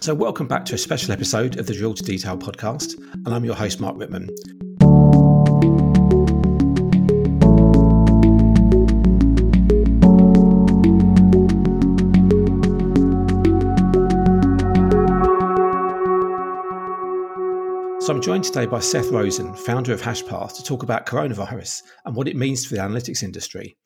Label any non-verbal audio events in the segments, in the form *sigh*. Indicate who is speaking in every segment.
Speaker 1: So, welcome back to a special episode of the Drill to Detail podcast, and I'm your host, Mark Rittman. So I'm joined today by Seth Rosen, founder of HashPath, to talk about coronavirus and what it means for the analytics industry.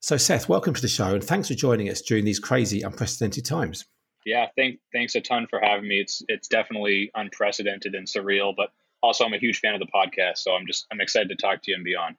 Speaker 1: So, Seth, welcome to the show, and thanks for joining us during these crazy, unprecedented times.
Speaker 2: Yeah, thank, thanks a ton for having me. It's it's definitely unprecedented and surreal, but also I'm a huge fan of the podcast, so I'm just I'm excited to talk to you and be on.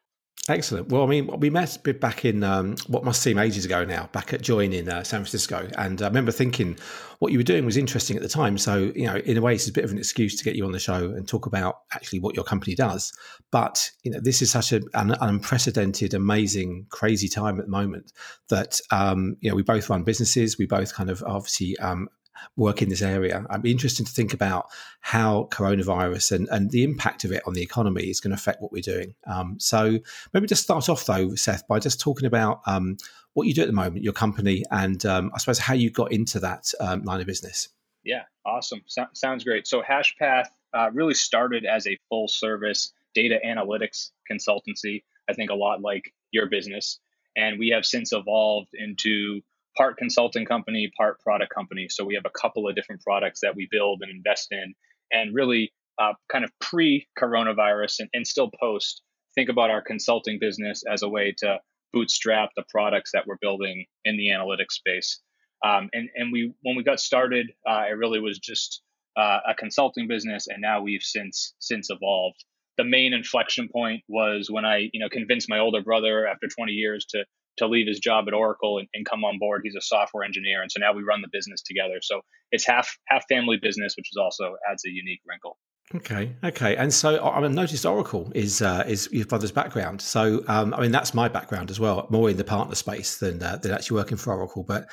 Speaker 1: Excellent. Well, I mean, we met back in um, what must seem ages ago now, back at Join in uh, San Francisco, and I remember thinking what you were doing was interesting at the time. So, you know, in a way, it's a bit of an excuse to get you on the show and talk about actually what your company does. But you know, this is such a, an, an unprecedented, amazing, crazy time at the moment that um, you know we both run businesses, we both kind of obviously um, work in this area. Be interested to think about how coronavirus and, and the impact of it on the economy is going to affect what we're doing. Um, so maybe just start off though, Seth, by just talking about um, what you do at the moment, your company, and um, I suppose how you got into that um, line of business.
Speaker 2: Yeah, awesome. So- sounds great. So HashPath uh, really started as a full service data analytics consultancy. I think a lot like your business. And we have since evolved into part consulting company, part product company. So we have a couple of different products that we build and invest in. And really, uh, kind of pre coronavirus and, and still post, think about our consulting business as a way to bootstrap the products that we're building in the analytics space. Um, and and we when we got started, uh, it really was just uh, a consulting business, and now we've since since evolved. The main inflection point was when I you know convinced my older brother after 20 years to to leave his job at Oracle and, and, come on board. He's a software engineer, and so now we run the business together. So it's half half family business, which is also adds a unique wrinkle.
Speaker 1: Okay, okay, and so I noticed Oracle is uh, is your brother's background. So um, I mean that's my background as well, more in the partner space than uh, than actually working for Oracle. But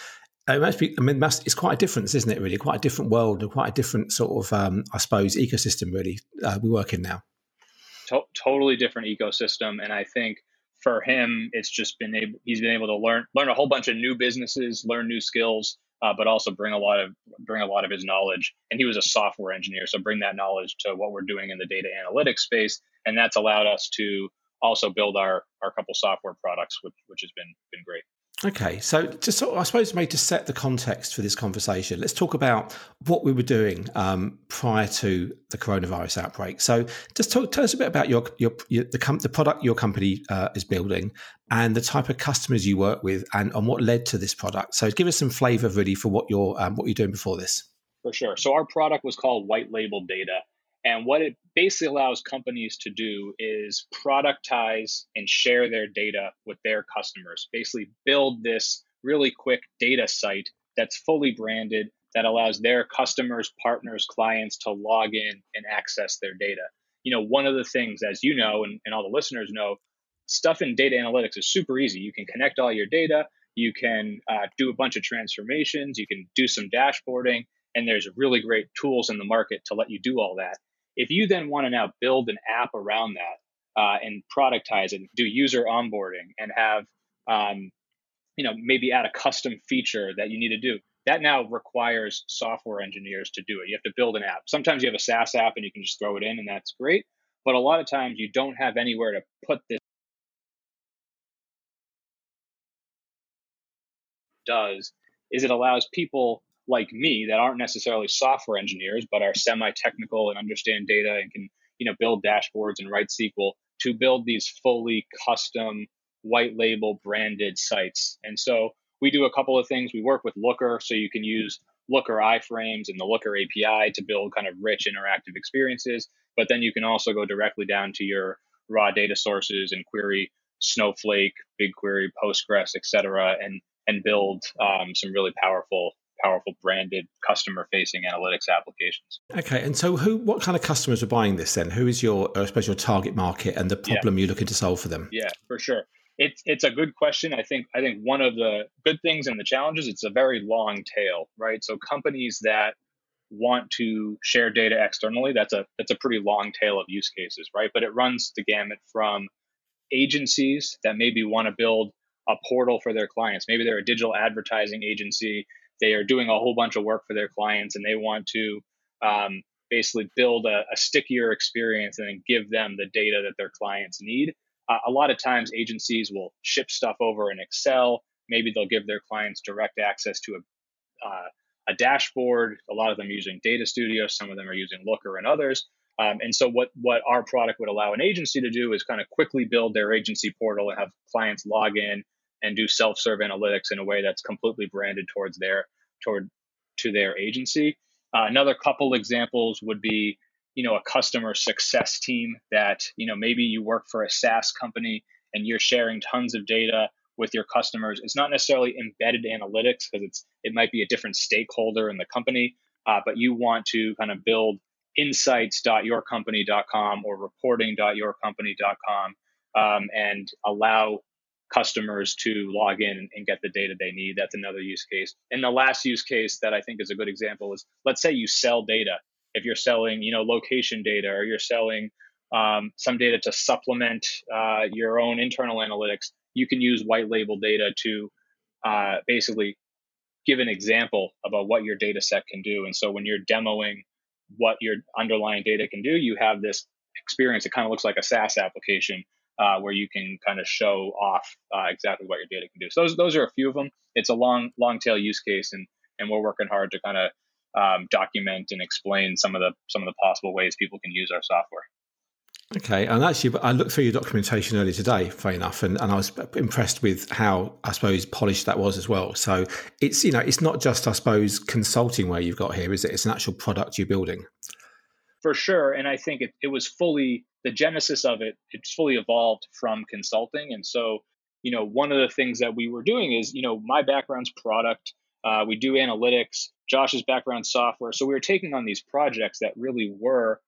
Speaker 1: it must be. I mean, it's quite a difference, isn't it? Really, quite a different world and quite a different sort of, um, I suppose, ecosystem. Really, uh, we work in now.
Speaker 2: To- totally different ecosystem, and I think for him, it's just been able he's been able to learn learn a whole bunch of new businesses, learn new skills, uh, but also bring a lot of bring a lot of his knowledge. And he was a software engineer, so bring that knowledge to what we're doing in the data analytics space, and that's allowed us to also build our our couple software products, which which has been been great.
Speaker 1: Okay, so just I suppose maybe to set the context for this conversation, let's talk about what we were doing um, prior to the coronavirus outbreak. So, just talk, tell us a bit about your your, your the, com- the product your company uh, is building and the type of customers you work with, and on what led to this product. So, give us some flavour really for what you're um, what you're doing before this.
Speaker 2: For sure. So, our product was called White Label Data, and what it basically allows companies to do is productize and share their data with their customers. Basically, build this really quick data site that's fully branded that allows their customers, partners, clients to log in and access their data. You know, one of the things, as you know, and, and all the listeners know, stuff in data analytics is super easy. You can connect all your data, you can uh, do a bunch of transformations, you can do some dashboarding, and there's really great tools in the market to let you do all that. If you then want to now build an app around that uh, and productize it, do user onboarding, and have um, you know maybe add a custom feature that you need to do, that now requires software engineers to do it. You have to build an app. Sometimes you have a SaaS app and you can just throw it in, and that's great. But a lot of times you don't have anywhere to put this. Does is it allows people like me that aren't necessarily software engineers but are semi-technical and understand data and can you know build dashboards and write SQL to build these fully custom white label branded sites. And so we do a couple of things. We work with Looker, so you can use Looker iframes and the Looker API to build kind of rich interactive experiences. But then you can also go directly down to your raw data sources and query Snowflake, BigQuery, Postgres, etc., and and build um, some really powerful powerful branded customer facing analytics applications.
Speaker 1: Okay, and so who what kind of customers are buying this then? Who is your I suppose your target market and the problem yeah. you're looking to solve for them?
Speaker 2: Yeah, for sure. It's it's a good question. I think I think one of the good things and the challenges it's a very long tail, right? So companies that want to share data externally, that's a that's a pretty long tail of use cases, right? But it runs the gamut from agencies that maybe want to build a portal for their clients. Maybe they're a digital advertising agency they are doing a whole bunch of work for their clients and they want to um, basically build a, a, stickier experience and then give them the data that their clients need. Uh, a lot of times, agencies will ship stuff over in Excel. Maybe they'll give their clients direct access to a, uh, a dashboard. A lot of them using Data Studio. Some of them are using Looker and others. Um, and so, what what our product would allow an agency to do is kind of quickly build their agency portal and have clients log in and do self-serve analytics in a way that's completely branded towards their toward to their agency. Uh, another couple examples would be, you know, a customer success team that you know maybe you work for a SaaS company and you're sharing tons of data with your customers. It's not necessarily embedded analytics because it's it might be a different stakeholder in the company, uh, but you want to kind of build insights.yourcompany.com or reporting.yourcompany.com um, and allow customers to log in and get the data they need. That's another use case. And the last use case that I think is a good example is let's say you sell data. If you're selling, you know, location data or you're selling um, some data to supplement uh, your own internal analytics, you can use white label data to uh, basically give an example about what your data set can do. And so when you're demoing what your underlying data can do, you have this experience. It kind of looks like a SaaS application uh, where you can kind of show off uh, exactly what your data can do. So those those are a few of them. It's a long long tail use case, and and we're working hard to kind of um, document and explain some of the some of the possible ways people can use our software.
Speaker 1: Okay, and actually, I looked through your documentation earlier today, fair enough, and, and I was impressed with how I suppose polished that was as well. So it's you know it's not just I suppose consulting where you've got here, is it? It's an actual product you're building.
Speaker 2: For sure, and I think it, it was fully the genesis of it. It's fully evolved from consulting, and so you know one of the things that we were doing is you know my background's product. Uh, we do analytics. Josh's background software. So we were taking on these projects that really were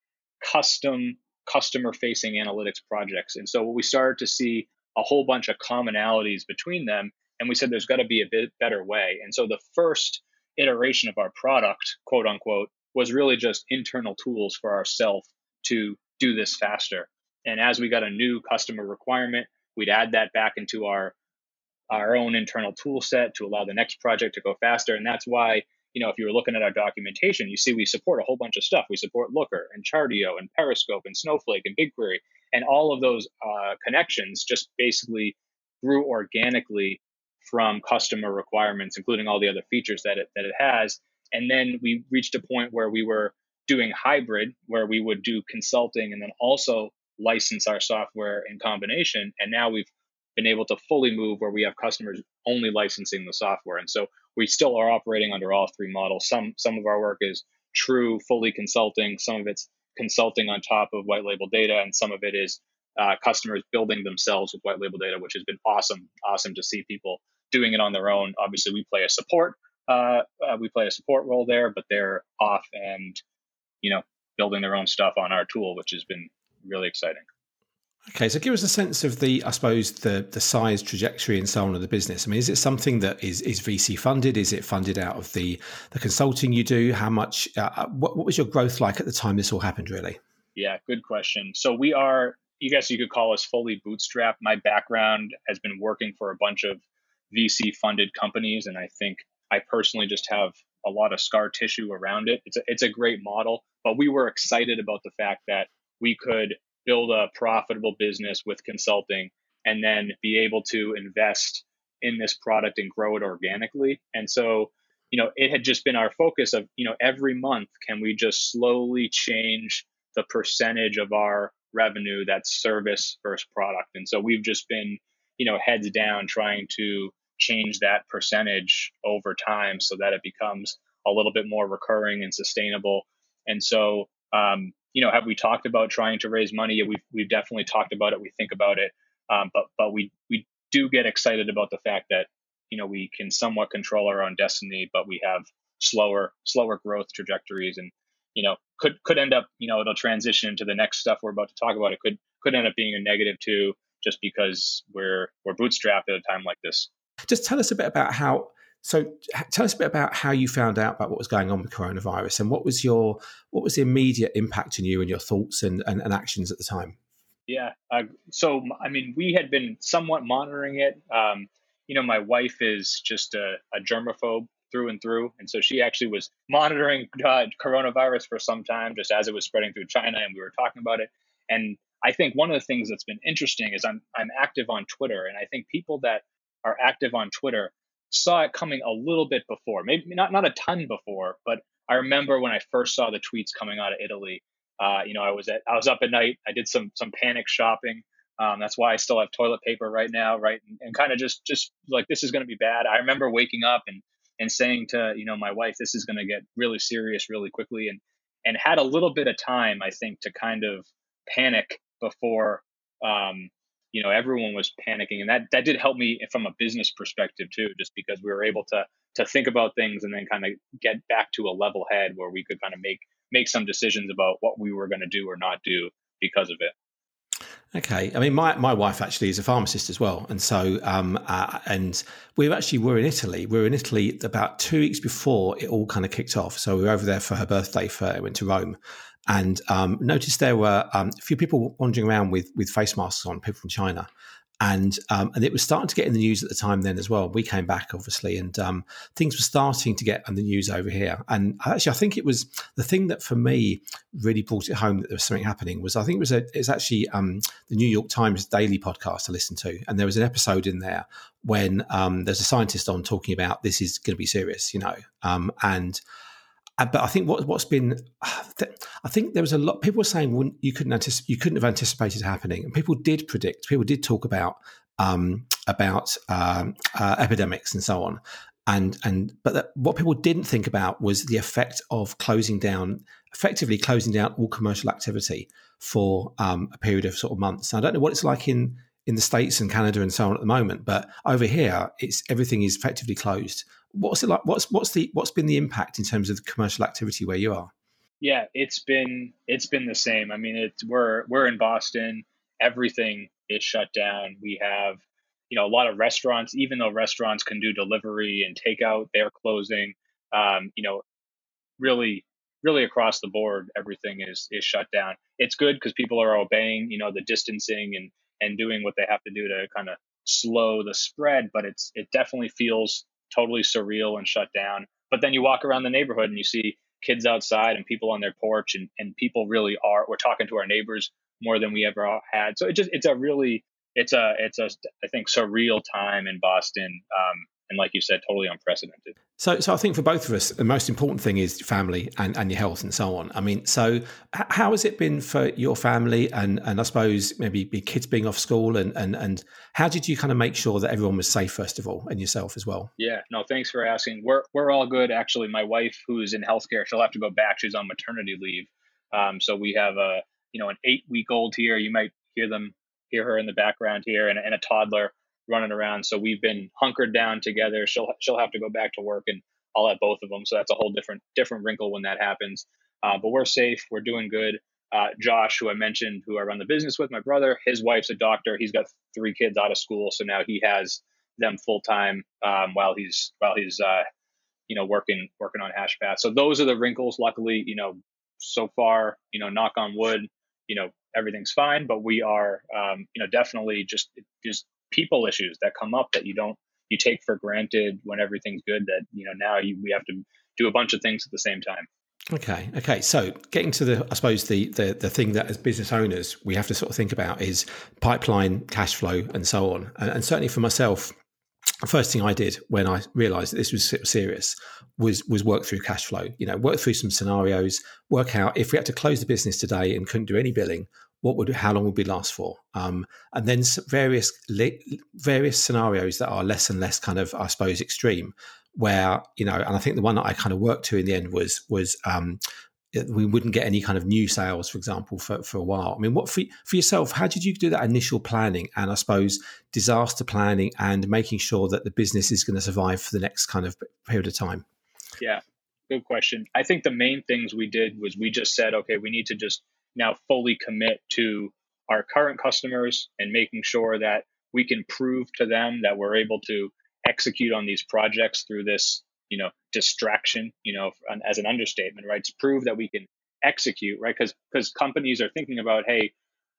Speaker 2: custom customer facing analytics projects. And so we started to see a whole bunch of commonalities between them. And we said there's got to be a bit better way. And so the first iteration of our product, quote unquote, was really just internal tools for ourselves to do this faster. And as we got a new customer requirement, we'd add that back into our our own internal tool set to allow the next project to go faster. And that's why you know, if you were looking at our documentation, you see we support a whole bunch of stuff. We support Looker and Chartio and Periscope and Snowflake and BigQuery. And all of those uh, connections just basically grew organically from customer requirements, including all the other features that it, that it has. And then we reached a point where we were doing hybrid, where we would do consulting and then also license our software in combination. And now we've been able to fully move where we have customers only licensing the software. And so we still are operating under all three models. Some some of our work is true, fully consulting. Some of it's consulting on top of white label data, and some of it is uh, customers building themselves with white label data, which has been awesome. Awesome to see people doing it on their own. Obviously, we play a support uh, uh, we play a support role there, but they're off and you know building their own stuff on our tool, which has been really exciting.
Speaker 1: Okay, so give us a sense of the, I suppose, the the size, trajectory, and so on of the business. I mean, is it something that is is VC funded? Is it funded out of the the consulting you do? How much? Uh, uh, what, what was your growth like at the time this all happened? Really?
Speaker 2: Yeah, good question. So we are, you guess you could call us fully bootstrapped. My background has been working for a bunch of VC funded companies, and I think I personally just have a lot of scar tissue around it. It's a, it's a great model, but we were excited about the fact that we could build a profitable business with consulting and then be able to invest in this product and grow it organically. And so, you know, it had just been our focus of, you know, every month, can we just slowly change the percentage of our revenue that's service versus product? And so we've just been, you know, heads down trying to change that percentage over time so that it becomes a little bit more recurring and sustainable. And so, um, you know, have we talked about trying to raise money? We've we've definitely talked about it. We think about it, um, but but we we do get excited about the fact that you know we can somewhat control our own destiny, but we have slower slower growth trajectories, and you know could could end up you know it'll transition into the next stuff we're about to talk about. It could could end up being a negative too, just because we're we're bootstrapped at a time like this.
Speaker 1: Just tell us a bit about how so tell us a bit about how you found out about what was going on with coronavirus and what was your what was the immediate impact on you and your thoughts and, and, and actions at the time?
Speaker 2: Yeah, uh, so I mean, we had been somewhat monitoring it. Um, you know, my wife is just a, a germaphobe, through and through. And so she actually was monitoring uh, coronavirus for some time, just as it was spreading through China, and we were talking about it. And I think one of the things that's been interesting is I'm I'm active on Twitter, and I think people that are active on Twitter saw it coming a little bit before, maybe not not a ton before, but I remember when I first saw the tweets coming out of Italy. Uh, you know, I was at I was up at night. I did some some panic shopping. Um, that's why I still have toilet paper right now, right? And, and kind of just just like this is going to be bad. I remember waking up and and saying to you know my wife, this is going to get really serious really quickly, and and had a little bit of time, I think, to kind of panic before um, you know everyone was panicking, and that that did help me from a business perspective too, just because we were able to to think about things and then kind of get back to a level head where we could kind of make make some decisions about what we were going to do or not do because of it.
Speaker 1: Okay, I mean, my, my wife actually is a pharmacist as well, and so um, uh, and we actually were in Italy. We were in Italy about two weeks before it all kind of kicked off. So we were over there for her birthday. For went to Rome, and um, noticed there were um, a few people wandering around with with face masks on, people from China, and um, and it was starting to get in the news at the time then as well. We came back obviously, and um, things were starting to get in the news over here. And actually, I think it was the thing that for me really brought it home that there was something happening. Was I think it was a, it's actually um, the New York Times daily podcast I listened to, and there was an episode in there when um, there's a scientist on talking about this is going to be serious, you know, and but I think what, what's been, *sighs* I think there was a lot. People were saying you couldn't you couldn't have anticipated happening, and people did predict. People did talk about um, about um, uh, epidemics and so on, and and but that, what people didn't think about was the effect of closing down, effectively closing down all commercial activity for um, a period of sort of months. I don't know what it's like in in the states and Canada and so on at the moment, but over here, it's everything is effectively closed What's it like? What's what's the what's been the impact in terms of the commercial activity where you are?
Speaker 2: Yeah, it's been it's been the same. I mean, it's we're we're in Boston. Everything is shut down. We have you know a lot of restaurants, even though restaurants can do delivery and takeout, they're closing. Um, you know, really really across the board, everything is is shut down. It's good because people are obeying, you know, the distancing and and doing what they have to do to kind of slow the spread. But it's it definitely feels totally surreal and shut down. But then you walk around the neighborhood and you see kids outside and people on their porch and, and people really are we're talking to our neighbors more than we ever had. So it just it's a really it's a it's a I think surreal time in Boston. Um, and like you said, totally unprecedented.
Speaker 1: So, so I think for both of us, the most important thing is family and, and your health and so on. I mean, so how has it been for your family and, and I suppose maybe kids being off school and, and, and how did you kind of make sure that everyone was safe, first of all, and yourself as well?
Speaker 2: Yeah, no, thanks for asking. We're, we're all good. Actually, my wife, who's in healthcare, she'll have to go back. She's on maternity leave. Um, so we have a, you know, an eight week old here. You might hear them, hear her in the background here and, and a toddler running around. So we've been hunkered down together. She'll she'll have to go back to work, and I'll have both of them. So that's a whole different different wrinkle when that happens. Uh, but we're safe. We're doing good. Uh, Josh, who I mentioned, who I run the business with, my brother, his wife's a doctor. He's got three kids out of school, so now he has them full time um, while he's while he's uh, you know working working on HashPath. So those are the wrinkles. Luckily, you know, so far, you know, knock on wood, you know, everything's fine. But we are, um, you know, definitely just just people issues that come up that you don't you take for granted when everything's good that you know now you, we have to do a bunch of things at the same time
Speaker 1: Okay. Okay. So getting to the, I suppose the, the the thing that as business owners we have to sort of think about is pipeline, cash flow, and so on. And, and certainly for myself, the first thing I did when I realised that this was serious was was work through cash flow. You know, work through some scenarios, work out if we had to close the business today and couldn't do any billing, what would how long would we last for? Um, and then various various scenarios that are less and less kind of i suppose extreme where you know and i think the one that i kind of worked to in the end was was um, we wouldn't get any kind of new sales for example for, for a while. I mean what for, for yourself how did you do that initial planning and i suppose disaster planning and making sure that the business is going to survive for the next kind of period of time?
Speaker 2: Yeah good question. I think the main things we did was we just said okay we need to just now fully commit to our current customers and making sure that we can prove to them that we're able to execute on these projects through this you know distraction you know as an understatement right? To prove that we can execute right? Because because companies are thinking about hey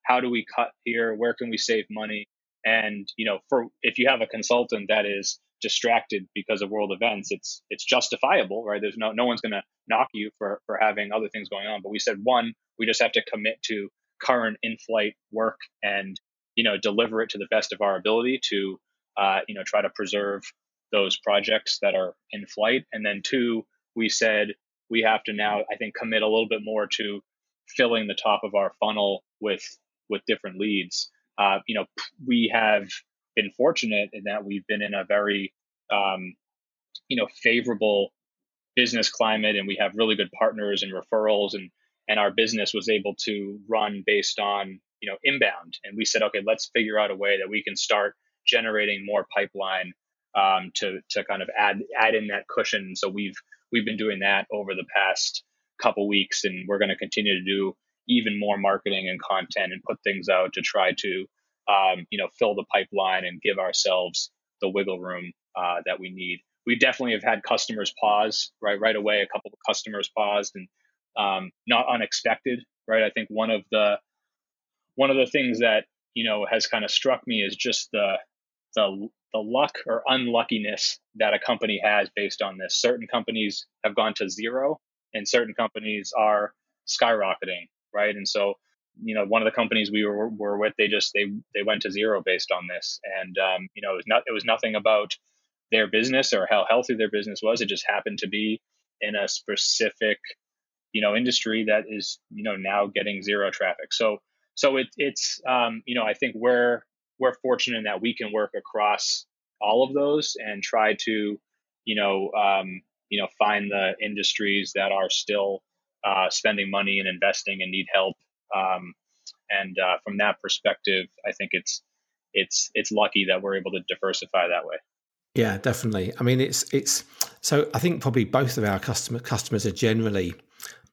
Speaker 2: how do we cut here? Where can we save money? And you know for if you have a consultant that is distracted because of world events, it's it's justifiable, right? There's no no one's going to knock you for for having other things going on. But we said one, we just have to commit to current in-flight work and you know deliver it to the best of our ability to uh, you know try to preserve those projects that are in flight. And then two, we said we have to now I think commit a little bit more to filling the top of our funnel with with different leads. Uh, you know, we have been fortunate in that we've been in a very um, you know favorable business climate and we have really good partners and referrals and and our business was able to run based on you know inbound. And we said okay let's figure out a way that we can start generating more pipeline um, to to kind of add add in that cushion. So we've we've been doing that over the past couple weeks and we're going to continue to do even more marketing and content and put things out to try to um, you know fill the pipeline and give ourselves the wiggle room uh, that we need. We definitely have had customers pause right right away a couple of customers paused and um, not unexpected right? I think one of the one of the things that you know has kind of struck me is just the the the luck or unluckiness that a company has based on this. Certain companies have gone to zero and certain companies are skyrocketing right? And so you know one of the companies we were, were with they just they they went to zero based on this and um, you know it was not it was nothing about their business or how healthy their business was. It just happened to be in a specific, you know, industry that is, you know, now getting zero traffic. So, so it, it's, um, you know, I think we're we're fortunate in that we can work across all of those and try to, you know, um, you know, find the industries that are still uh, spending money and investing and need help. Um, and uh, from that perspective, I think it's it's it's lucky that we're able to diversify that way.
Speaker 1: Yeah, definitely. I mean, it's it's so I think probably both of our customer customers are generally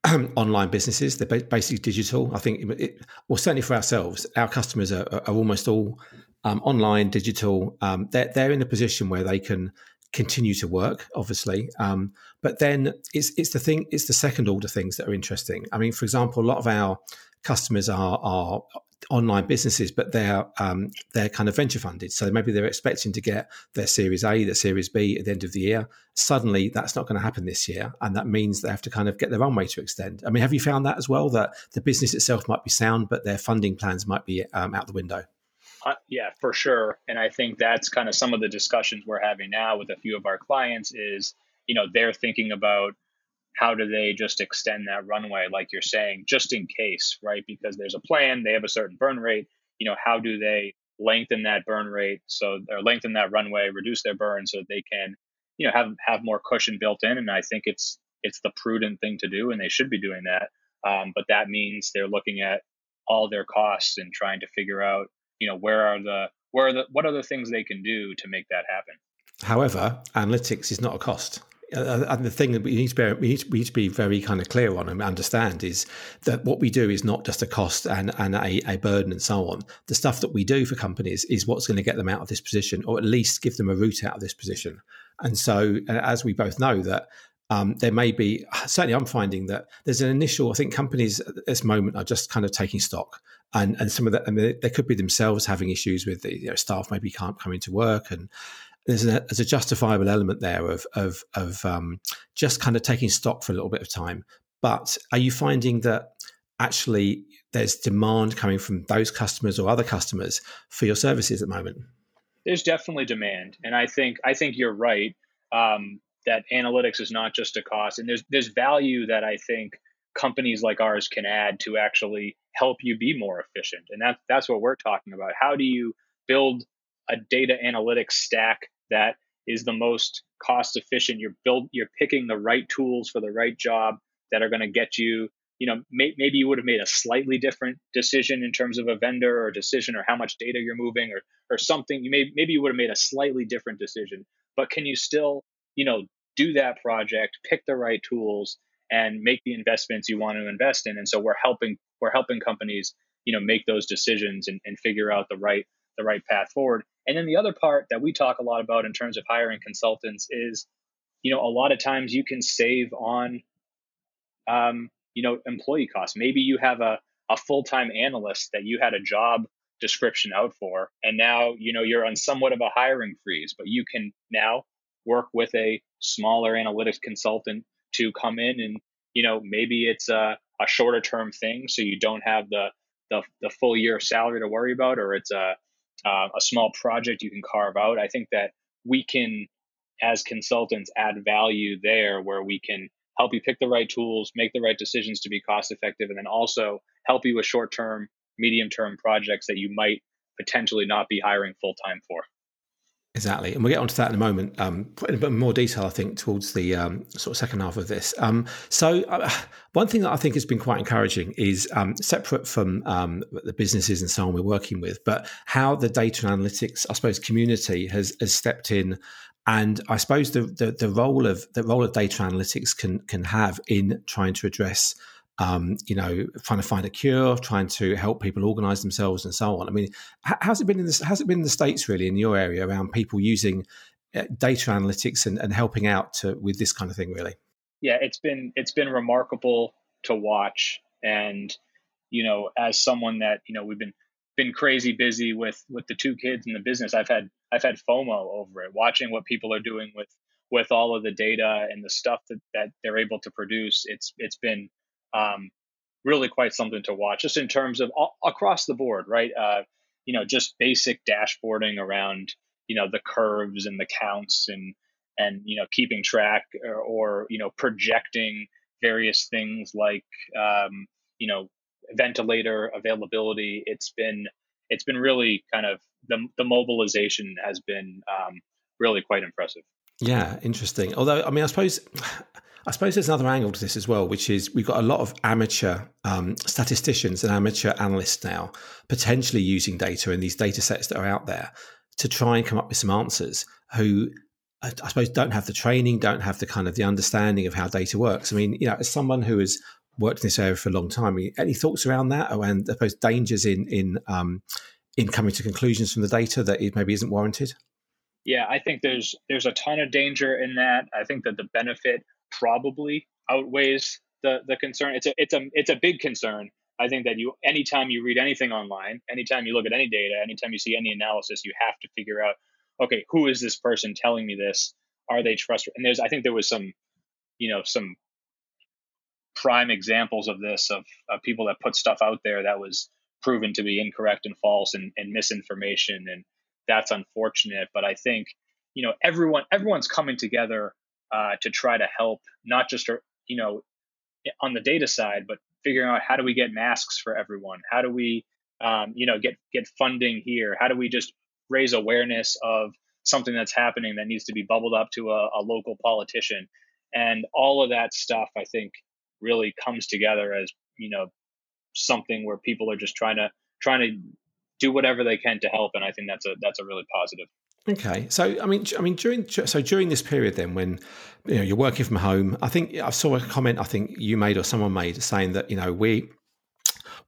Speaker 1: *clears throat* online businesses. They're basically digital. I think, it, well, certainly for ourselves, our customers are, are almost all um, online, digital. Um, they're they're in a position where they can continue to work, obviously. Um, but then it's it's the thing, it's the second order things that are interesting. I mean, for example, a lot of our customers are are online businesses, but they're um, they're kind of venture funded. So maybe they're expecting to get their Series A, their Series B at the end of the year. Suddenly, that's not going to happen this year, and that means they have to kind of get their runway to extend. I mean, have you found that as well? That the business itself might be sound, but their funding plans might be um, out the window.
Speaker 2: Uh, yeah, for sure. And I think that's kind of some of the discussions we're having now with a few of our clients. Is you know they're thinking about how do they just extend that runway like you're saying just in case right? Because there's a plan they have a certain burn rate you know how do they lengthen that burn rate so or lengthen that runway reduce their burn so that they can you know have have more cushion built in and i think it's it's the prudent thing to do and they should be doing that. Um, but that means they're looking at all their costs and trying to figure out you know where are the where are the what are the things they can do to make that happen.
Speaker 1: However analytics is not a cost and the thing that we need to be we need to, we need to be very kind of clear on and understand is that what we do is not just a cost and, and a, a burden and so on. The stuff that we do for companies is what's going to get them out of this position, or at least give them a route out of this position. And so, uh, as we both know, that um, there may be certainly I'm finding that there's an initial. I think companies at this moment are just kind of taking stock, and and some of that. I mean, they could be themselves having issues with the you know, staff maybe can't come into work and there's a, there's a justifiable element there of of of um, just kind of taking stock for a little bit of time. But are you finding that actually there's demand coming from those customers or other customers for your services at the moment?
Speaker 2: There's definitely demand, and I think I think you're right um, that analytics is not just a cost, and there's there's value that I think companies like ours can add to actually help you be more efficient, and that's that's what we're talking about. How do you build a data analytics stack that is the most cost efficient. You're build you're picking the right tools for the right job that are going to get you. You know, may, maybe you would have made a slightly different decision in terms of a vendor or decision or how much data you're moving or or something. You may maybe you would have made a slightly different decision, but can you still you know do that project, pick the right tools, and make the investments you want to invest in? And so we're helping we're helping companies you know make those decisions and, and figure out the right the right path forward. And then the other part that we talk a lot about in terms of hiring consultants is, you know, a lot of times you can save on, um, you know, employee costs. Maybe you have a, a full time analyst that you had a job description out for. And now, you know, you're on somewhat of a hiring freeze, but you can now work with a smaller analytics consultant to come in and, you know, maybe it's a, a shorter term thing. So you don't have the, the, the full year salary to worry about, or it's a, uh, a small project you can carve out. I think that we can, as consultants, add value there where we can help you pick the right tools, make the right decisions to be cost effective, and then also help you with short term, medium term projects that you might potentially not be hiring full time for.
Speaker 1: Exactly, and we'll get onto that in a moment. Um, in a bit more detail, I think, towards the um, sort of second half of this. Um, so, uh, *sighs* one thing that I think has been quite encouraging is um, separate from um, the businesses and so on we're working with, but how the data and analytics, I suppose, community has, has stepped in and I suppose the, the, the role of the role of data analytics can can have in trying to address, um, you know, trying to find a cure, trying to help people organise themselves, and so on. I mean, how's it been in this? Has it been in the states really in your area around people using uh, data analytics and, and helping out to, with this kind of thing? Really?
Speaker 2: Yeah, it's been it's been remarkable to watch, and you know, as someone that you know we've been been crazy busy with with the two kids and the business. I've had I've had FOMO over it, watching what people are doing with with all of the data and the stuff that, that they're able to produce. It's it's been um, really quite something to watch, just in terms of all, across the board, right? Uh, you know, just basic dashboarding around you know the curves and the counts and and you know keeping track or, or you know projecting various things like um, you know ventilator availability. It's been it's been really kind of the the mobilization has been um, really quite impressive.
Speaker 1: Yeah, interesting. Although, I mean, I suppose. I suppose there's another angle to this as well, which is we've got a lot of amateur um, statisticians and amateur analysts now potentially using data in these data sets that are out there to try and come up with some answers who I suppose don't have the training, don't have the kind of the understanding of how data works. I mean, you know, as someone who has worked in this area for a long time. Any thoughts around that, Oh, and I suppose dangers in in um, in coming to conclusions from the data that it maybe isn't warranted?
Speaker 2: Yeah, I think there's there's a ton of danger in that. I think that the benefit probably outweighs the the concern. It's a it's a it's a big concern. I think that you anytime you read anything online, anytime you look at any data, anytime you see any analysis, you have to figure out, okay, who is this person telling me this? Are they trustworthy? And there's I think there was some, you know, some prime examples of this of, of people that put stuff out there that was proven to be incorrect and false and, and misinformation and that's unfortunate but i think you know everyone everyone's coming together uh, to try to help not just you know on the data side but figuring out how do we get masks for everyone? How do we um, you know get get funding here? How do we just raise awareness of something that's happening that needs to be bubbled up to a, a local politician? And all of that stuff i think really comes together as you know something where people are just trying to trying to do whatever they can to help and i think that's a that's a really positive
Speaker 1: okay so i mean i mean during so during this period then when you know you're working from home i think i saw a comment i think you made or someone made saying that you know we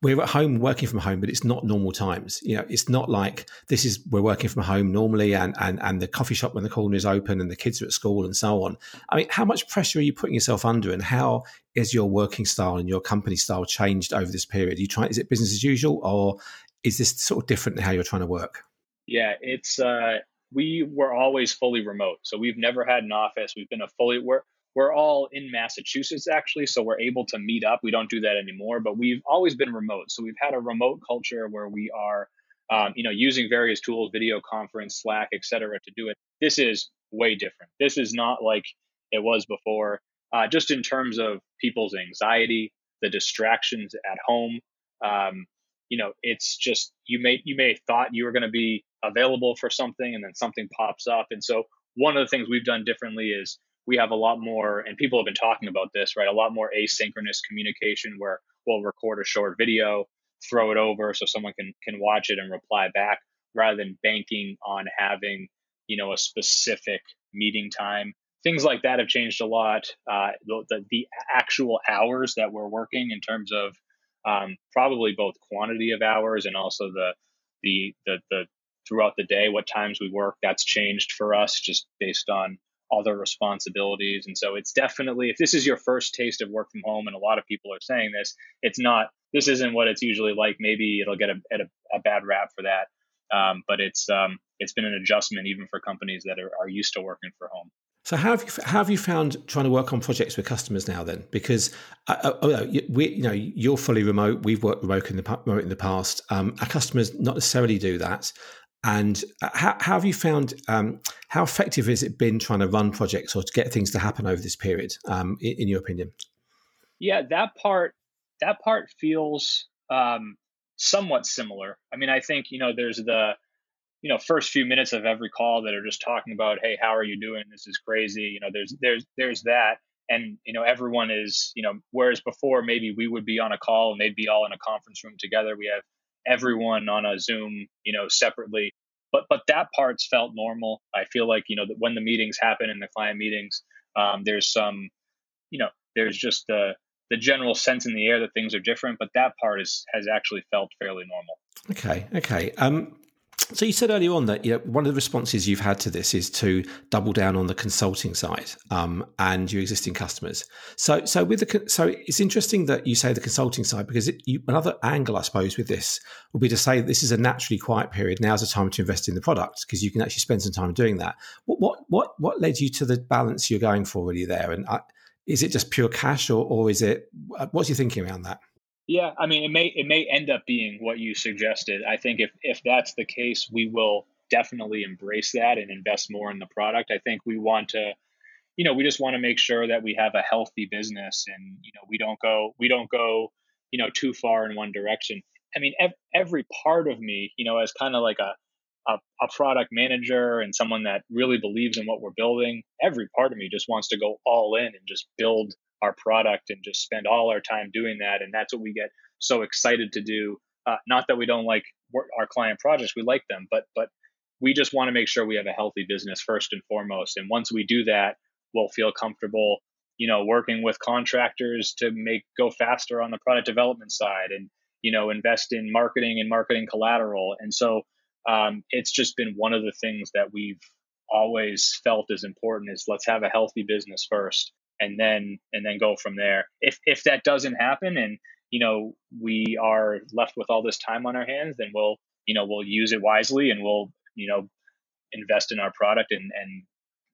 Speaker 1: we're at home working from home, but it's not normal times. You know, it's not like this is we're working from home normally, and and and the coffee shop when the corner is open, and the kids are at school, and so on. I mean, how much pressure are you putting yourself under, and how is your working style and your company style changed over this period? Are you trying? Is it business as usual, or is this sort of different in how you're trying to work?
Speaker 2: Yeah, it's uh, we were always fully remote, so we've never had an office. We've been a fully we're we're all in Massachusetts actually, so we're able to meet up. We don't do that anymore, but we've always been remote. So we've had a remote culture where we are, um, you know, using various tools, video conference, Slack, et cetera, to do it. This is way different. This is not like it was before. Uh, just in terms of people's anxiety, the distractions at home. Um, you know, it's just you may you may have thought you were going to be available for something, and then something pops up. And so one of the things we've done differently is we have a lot more, and people have been talking about this, right? A lot more asynchronous communication where we'll record a short video, throw it over so someone can can watch it and reply back, rather than banking on having you know a specific meeting time. Things like that have changed a lot. Uh, the, the, the actual hours that we're working in terms of um, probably both quantity of hours and also the the the the throughout the day what times we work that's changed for us just based on other responsibilities. And so it's definitely, if this is your first taste of work from home, and a lot of people are saying this, it's not this isn't what it's usually like. Maybe it'll get a, a, a bad rap for that. Um, but it's um, it's been an adjustment even for companies that are, are used to working for home.
Speaker 1: So how have you how have you found trying to work on projects with customers now? Then, because uh, uh oh, we, you know, you're fully remote. We've worked remote in the remote in the past. Um, our customers not necessarily do that. And uh, how, how have you found um, how effective has it been trying to run projects or to get things to happen over this period? Um, in, in, your opinion?
Speaker 2: Yeah, that part that part feels um, somewhat similar. I mean, I think you know there's the you know first few minutes of every call that are just talking about hey how are you doing? This is crazy. You know there's there's there's that. And you know everyone is you know whereas before maybe we would be on a call and they'd be all in a conference room together. We have everyone on a zoom you know separately. But but that part's felt normal. I feel like you know that when the meetings happen in the client meetings um, there's some you know there's just the the general sense in the air that things are different but that part is has actually felt fairly normal.
Speaker 1: Okay okay. Um so you said earlier on that you know, one of the responses you've had to this is to double down on the consulting side um, and your existing customers. So, so with the so it's interesting that you say the consulting side because it, you, another angle, I suppose, with this would be to say this is a naturally quiet period. Now's the time to invest in the product because you can actually spend some time doing that. What what what, what led you to the balance you're going for really there? And uh, is it just pure cash or or is it what's your thinking around that?
Speaker 2: Yeah, I mean, it may it may end up being what you suggested. I think if if that's the case, we will definitely embrace that and invest more in the product. I think we want to, you know, we just want to make sure that we have a healthy business and you know we don't go we don't go you know too far in one direction. I mean, ev- every part of me, you know, as kind of like a, a a product manager and someone that really believes in what we're building, every part of me just wants to go all in and just build our product and just spend all our time doing that. And that's what we get so excited to do. Uh, not that we don't like our client projects, we like them, but but we just want to make sure we have a healthy business first and foremost. And once we do that, we'll feel comfortable, you know, working with contractors to make go faster on the product development side and you know invest in marketing and marketing collateral. And so um, it's just been one of the things that we've always felt is important is let's have a healthy business first and then and then go from there. If if that doesn't happen and you know we are left with all this time on our hands, then we'll you know we'll use it wisely and we'll you know invest in our product and and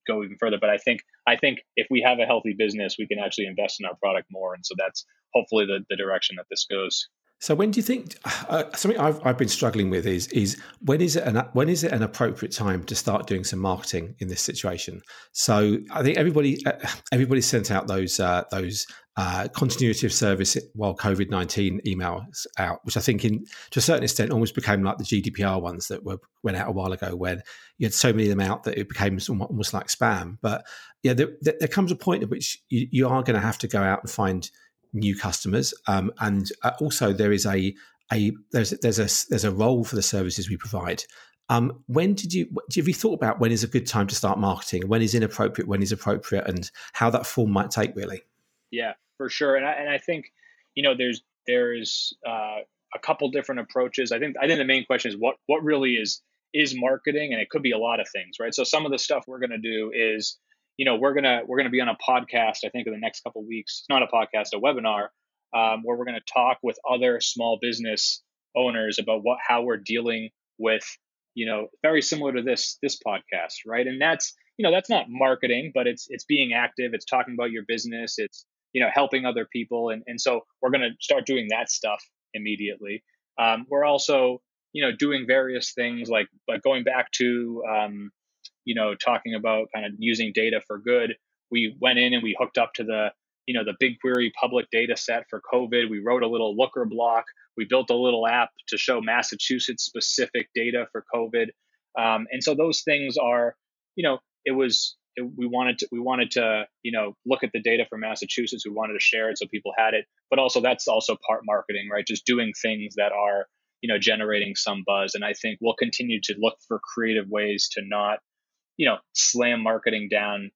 Speaker 2: go even further. But I think I think if we have a healthy business, we can actually invest in our product more, and so that's hopefully the the direction that this goes.
Speaker 1: So when do you think uh, something I've, I've been struggling with is is when is it an when is it an appropriate time to start doing some marketing in this situation? So I think everybody uh, everybody sent out those uh, those uh, continuity of service while COVID nineteen emails out, which I think in to a certain extent almost became like the GDPR ones that were went out a while ago, where you had so many of them out that it became almost like spam. But yeah, there, there comes a point at which you, you are going to have to go out and find new customers, um, and uh, also there is a a there's there's a there's a role for the services we provide. Um, when did you have you thought about when is a good time to start marketing? When is inappropriate? When is appropriate? And how that form might take really?
Speaker 2: Yeah, for sure. And I, and I think you know there's there's uh, a couple different approaches. I think I think the main question is what what really is is marketing, and it could be a lot of things, right? So some of the stuff we're going to do is you know we're gonna we're gonna be on a podcast i think in the next couple weeks. It's not a podcast a webinar um, where we're to talk with other small business owners about what how we're dealing with you know very similar to this this podcast right? And that's you know that's not marketing but it's it's being active. It's talking about your business. It's you know helping other people. And and so we're going to start doing that stuff immediately. Um, we're also you know doing various things like like going back to um, you know, talking about kind of using data for good. We went in and we hooked up to the, you know, the BigQuery public data set for COVID. We wrote a little looker block. We built a little app to show Massachusetts specific data for COVID. Um, and so those things are, you know, it was it, we wanted to we wanted to you know look at the data for Massachusetts. We wanted to share it so people had it, but also that's also part marketing, right? Just doing things that are you know generating some buzz. And I think we'll continue to look for creative ways to not you know, slam marketing down,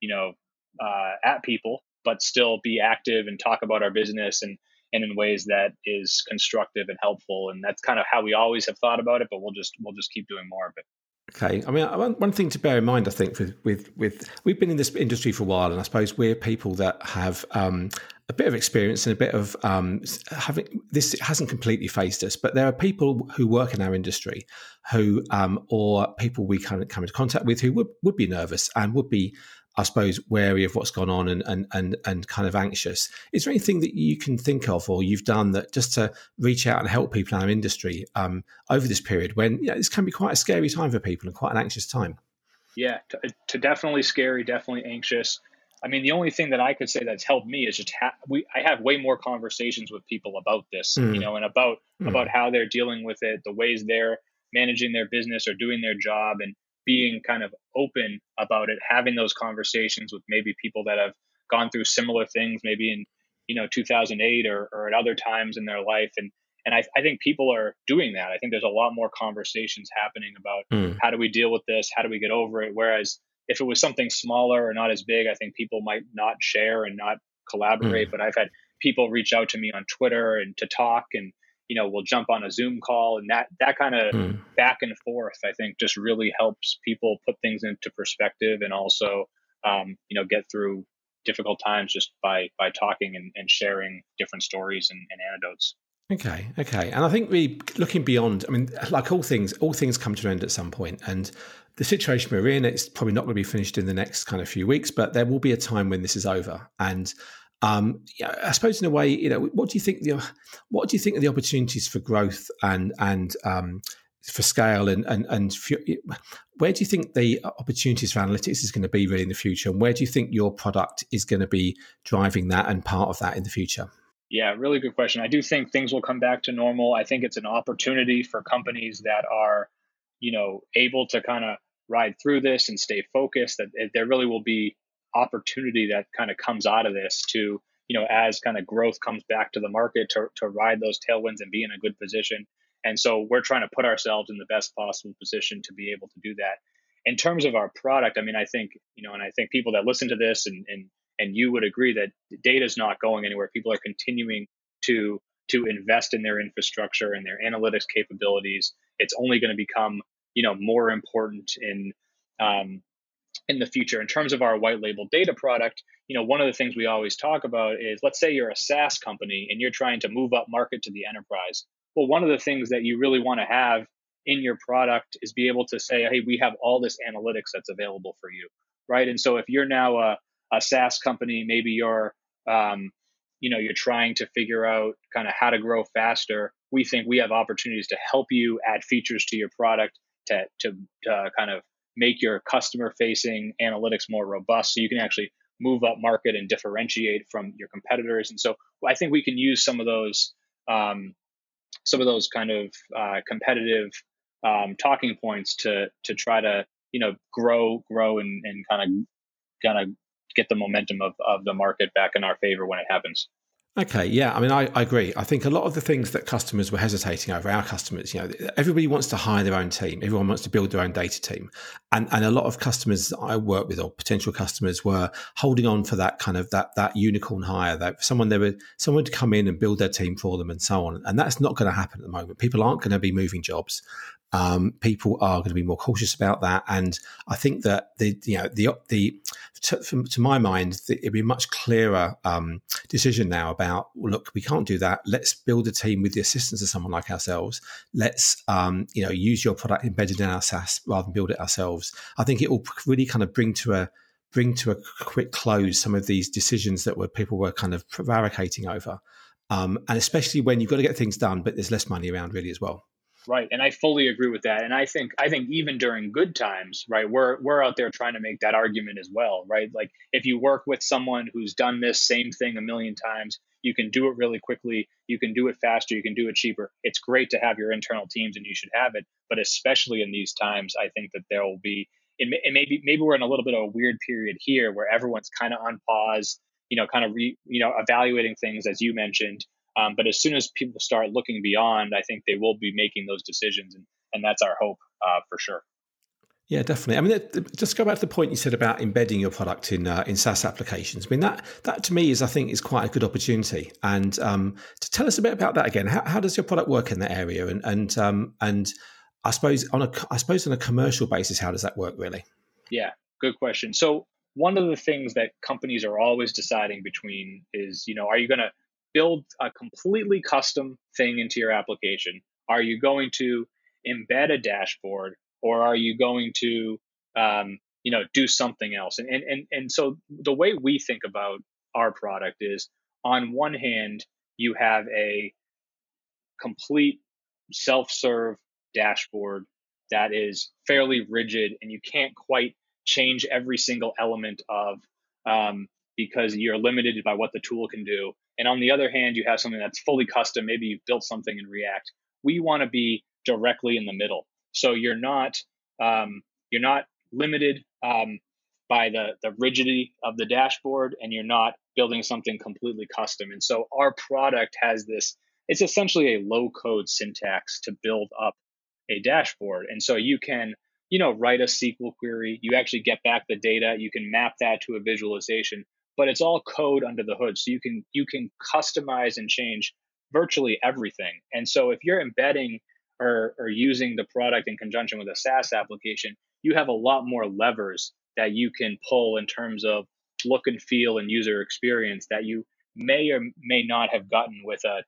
Speaker 2: you know, uh, at people, but still be active and talk about our business and and in ways that is constructive and helpful. And that's kind of how we always have thought about it. But we'll just we'll just keep doing more of it.
Speaker 1: Okay, I mean, one thing to bear in mind, I think, with with with we've been in this industry for a while, and I suppose we're people that have um, a bit of experience and a bit of um, having this hasn't completely faced us, but there are people who work in our industry who, um, or people we kind of come into contact with who would, would be nervous and would be I suppose, wary of what's gone on and, and, and, and kind of anxious. Is there anything that you can think of or you've done that just to reach out and help people in our industry um, over this period when you know, this can be quite a scary time for people and quite an anxious time?
Speaker 2: Yeah, to, to definitely scary, definitely anxious. I mean, the only thing that I could say that's helped me is just ha- we. I have way more conversations with people about this, mm. you know, and about mm. about how they're dealing with it, the ways they're managing their business or doing their job, and being kind of open about it, having those conversations with maybe people that have gone through similar things, maybe in you know 2008 or, or at other times in their life, and and I, I think people are doing that. I think there's a lot more conversations happening about mm. how do we deal with this, how do we get over it. Whereas if it was something smaller or not as big, I think people might not share and not collaborate. Mm. But I've had people reach out to me on Twitter and to talk and you know, we'll jump on a Zoom call and that that kind of mm. back and forth, I think, just really helps people put things into perspective and also, um, you know, get through difficult times just by by talking and, and sharing different stories and, and anecdotes.
Speaker 1: Okay, okay, and I think we looking beyond. I mean, like all things, all things come to an end at some point, and the situation we're in, it's probably not going to be finished in the next kind of few weeks, but there will be a time when this is over, and um, yeah, I suppose in a way, you know, what do you think the what do you think of the opportunities for growth and and um, for scale and and and where do you think the opportunities for analytics is going to be really in the future, and where do you think your product is going to be driving that and part of that in the future?
Speaker 2: Yeah, really good question. I do think things will come back to normal. I think it's an opportunity for companies that are, you know, able to kind of ride through this and stay focused. That there really will be opportunity that kind of comes out of this to you know as kind of growth comes back to the market to, to ride those tailwinds and be in a good position. And so we're trying to put ourselves in the best possible position to be able to do that. In terms of our product i mean i think you know and i think people that listen to this and and and you would agree that data is not going anywhere. People are continuing to to invest in their infrastructure and their analytics capabilities. It's only going to become you know more important in um, in the future. In terms of our white label data product you know one of the things we always talk about is let's say you're a saas company and you're trying to move up market to the enterprise. Well one of the things that you really want to have in your product is be able to say hey we have all this analytics that's available for you right? And so if you're now a, a saas company maybe you're um, you know you're trying to figure out kind of how to grow faster we think we have opportunities to help you add features to your product to, to, to kind of make your customer facing analytics more robust so you can actually move up market and differentiate from your competitors. And so I think we can use some of those um, some of those kind of uh, competitive um, talking points to to try to you know grow grow and, and kind of kind of get the momentum of, of the market back in our favor when it happens.
Speaker 1: Okay, yeah, I mean, I, I, agree. I think a lot of the things that customers were hesitating over, our customers, you know, everybody wants to hire their own team. Everyone wants to build their own data team, and and a lot of customers I work with or potential customers were holding on for that kind of that that unicorn hire, that someone they were someone to come in and build their team for them and so on. And that's not going to happen at the moment. People aren't going to be moving jobs. Um, people are going to be more cautious about that, and I think that the you know the the to, to my mind it'd be a much clearer um, decision now about well, look we can't do that. Let's build a team with the assistance of someone like ourselves. Let's um, you know use your product embedded in our SaaS rather than build it ourselves. I think it will really kind of bring to a bring to a quick close some of these decisions that were people were kind of prevaricating over, um, and especially when you've got to get things done, but there's less money around really as well.
Speaker 2: Right. And I fully agree with that. And I think I think even during good times, right, we're we're out there trying to make that argument as well, right? Like if you work with someone who's done this same thing a million times, you can do it really quickly, you can do it faster, you can do it cheaper. It's great to have your internal teams and you should have it, but especially in these times, I think that there will be it maybe maybe we're in a little bit of a weird period here where everyone's kind of on pause, you know, kind of re, you know, evaluating things as you mentioned um, but as soon as people start looking beyond, I think they will be making those decisions, and, and that's our hope uh, for sure.
Speaker 1: Yeah, definitely. I mean, just go back to the point you said about embedding your product in uh, in SaaS applications. I mean, that that to me is, I think, is quite a good opportunity. And um, to tell us a bit about that again, how, how does your product work in that area? And and um, and I suppose on a I suppose on a commercial basis, how does that work really?
Speaker 2: Yeah, good question. So one of the things that companies are always deciding between is, you know, are you going to build a completely custom thing into your application? Are you going to embed a dashboard, or are you going to, um, you know, do something else? And, and and and so the way we think about our product is, on one hand, you have a complete self-serve dashboard that is fairly rigid, and you can't quite change every single element of um, because you're limited by what the tool can do. And on the other hand, you have something that's fully custom. Maybe you've built something in React. We want to be directly in the middle, so you're not um, you're not limited um, by the the rigidity of the dashboard, and you're not building something completely custom. And so our product has this. It's essentially a low code syntax to build up a dashboard, and so you can you know, write a SQL query. You actually get back the data. You can map that to a visualization, but it's all code under the hood. So you can you can customize and change virtually everything. And so if you're embedding or, using the product in conjunction with a SaaS application, you have a lot more levers that you can pull in terms of look and feel and user experience that you may or may not have gotten with a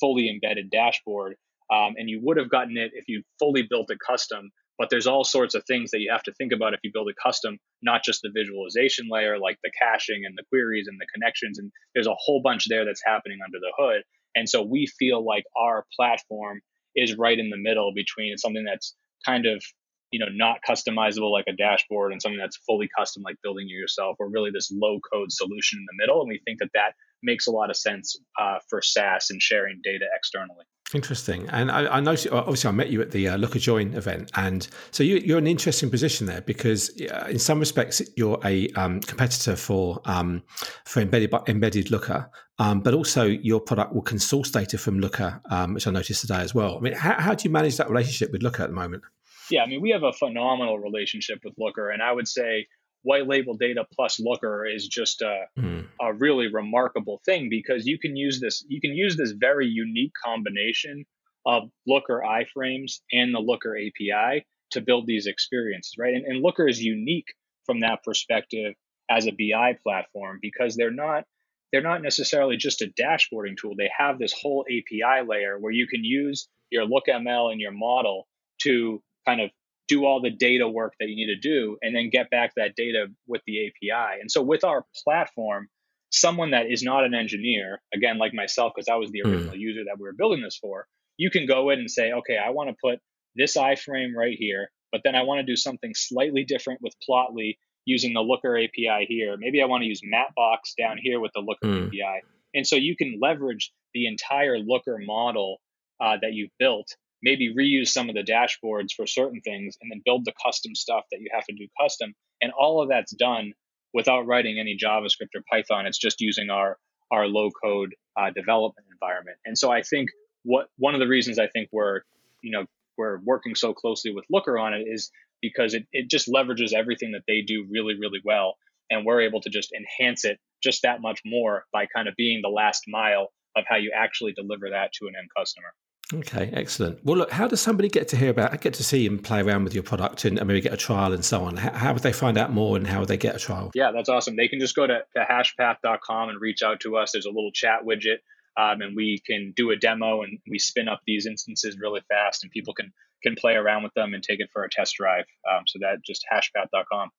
Speaker 2: fully embedded dashboard. Um, and you would have gotten it if you fully built it custom but there's all sorts of things that you have to think about if you build a custom, not just the visualization layer, like the caching and the queries and the connections. And there's a whole bunch there that's happening under the hood. And so we feel like our platform is right in the middle between something that's kind of you know not customizable like a dashboard and something that's fully custom like building it yourself or really this low code solution in the middle. And we think that that makes a lot of sense uh, for SaaS and sharing data externally.
Speaker 1: Interesting. And I, I noticed, obviously, I met you at the uh, Looker Join event. And so you, are in an interesting position there because, uh, in some respects, you're a um, competitor for um, for embedded, embedded Looker, um, but also your product will can source data from Looker, um, which I noticed today as well. I mean, how, how do you manage that relationship with Looker at the moment?
Speaker 2: Yeah, I mean, we have a phenomenal relationship with Looker. And I would say white label data plus looker is just a, mm. a really remarkable thing because you can use this you can use this very unique combination of looker iframes and the looker api to build these experiences right and, and looker is unique from that perspective as a bi platform because they're not they're not necessarily just a dashboarding tool they have this whole api layer where you can use your LookML and your model to kind of do all the data work that you need to do and then get back that data with the API. And so with our platform, someone that is not an engineer, again, like myself, because I was the hmm. original mm. user that we were building this for, you can go in and say, okay, I want to put this iframe right here, but then I want to do something slightly different with Plotly using the Looker API here. Maybe I want to use Mapbox down here with the Looker mm. API. And so you can leverage the entire Looker model uh, that you've built maybe reuse some of the dashboards for certain things and then build the custom stuff that you have to do custom. And all of that's done without writing any JavaScript or Python. It's just using our our low code uh, development environment. And so I think what one of the reasons I think we're you know we're working so closely with Looker on it is because it, it just leverages everything that they do really really well and we're able to just enhance it just that much more by kind of being the last mile of how you actually deliver that to an end customer.
Speaker 1: Okay, excellent. Well, look, how does somebody get to hear about, get to see and play around with your product and, maybe get a trial and so on? How, how, would they find out more and how would they get a trial?
Speaker 2: Yeah, that's awesome. They can just go to, to hashpath.com and reach out to us. There's a little chat widget um, and we can do a demo and we spin up these instances really fast and people can can play around with them and take it for a test drive. Um, so that just hashpath.com.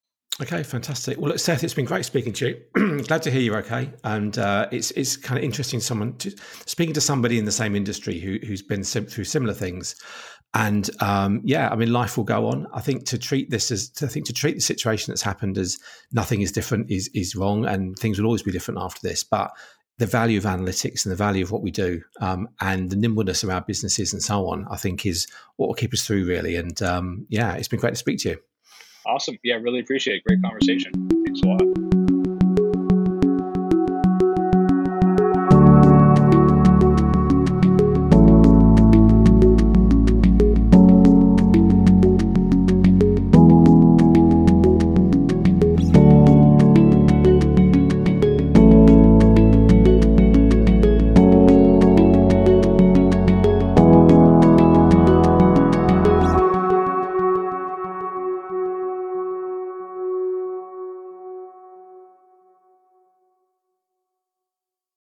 Speaker 1: Okay, fantastic. Well, look, Seth, it's been great speaking to you. *clears throat* Glad to hear you're okay, and uh, it's it's kind of interesting someone to, speaking to somebody in the same industry who who's been sim- through similar things. And um, yeah, I mean, life will go on. I think to treat this as, to, I think to treat the situation that's happened as nothing is different is is wrong, and things will always be different after this. But the value of analytics and the value of what we do, um, and the nimbleness of our businesses and so on, I think is what will keep us through really. And um, yeah, it's been great to speak to you.
Speaker 2: Awesome. Yeah, really appreciate it. Great conversation. Thanks a lot.